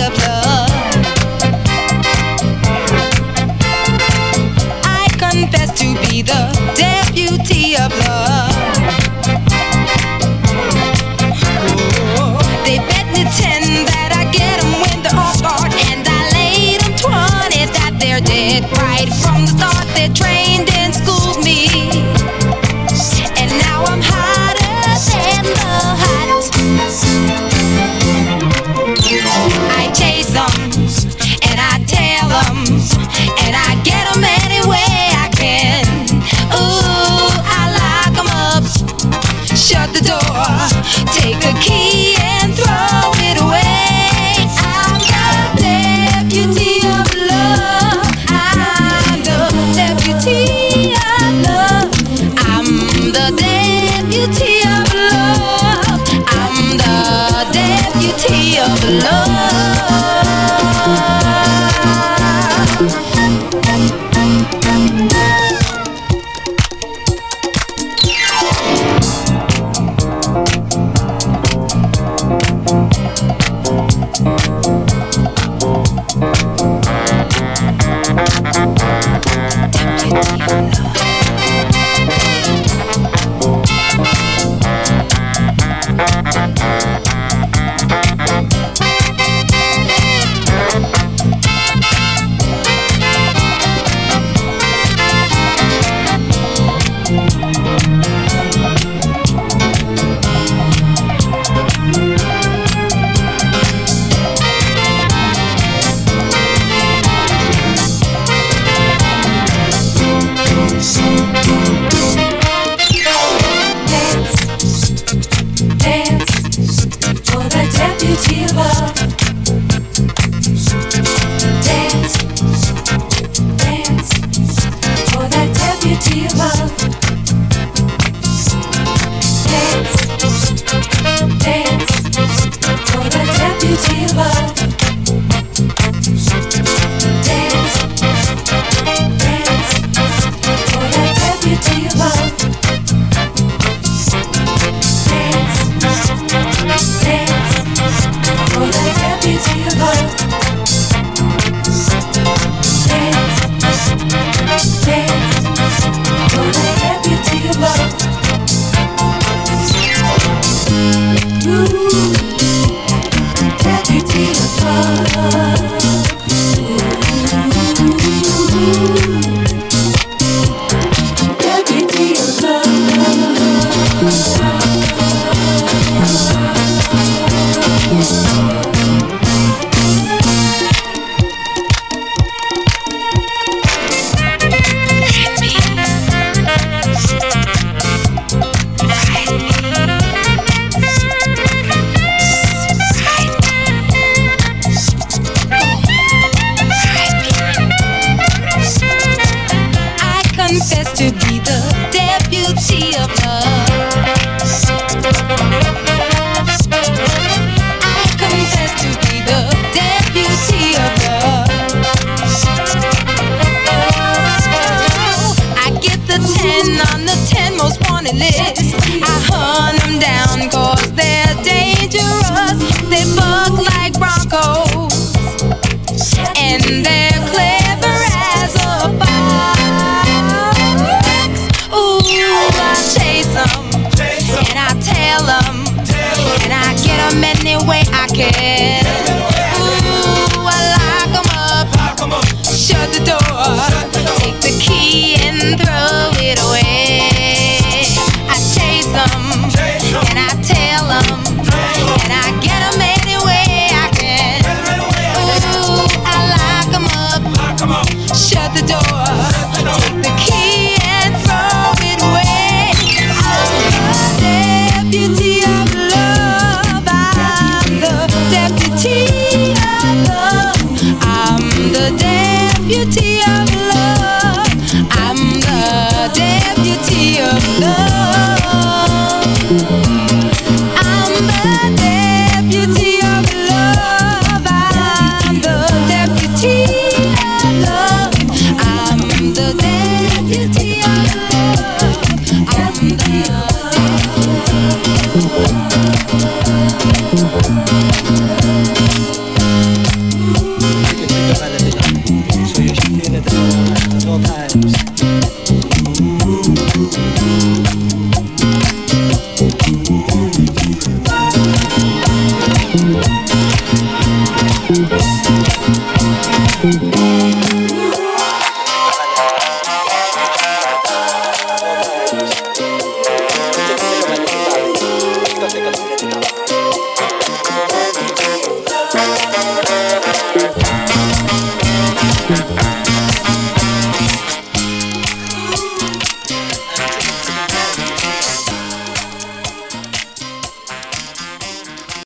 of love. I to be the deputy of love. Oh, they bet me ten that I get them when they're and I laid them twenty that they're dead right from the start. They're trained in. DJ.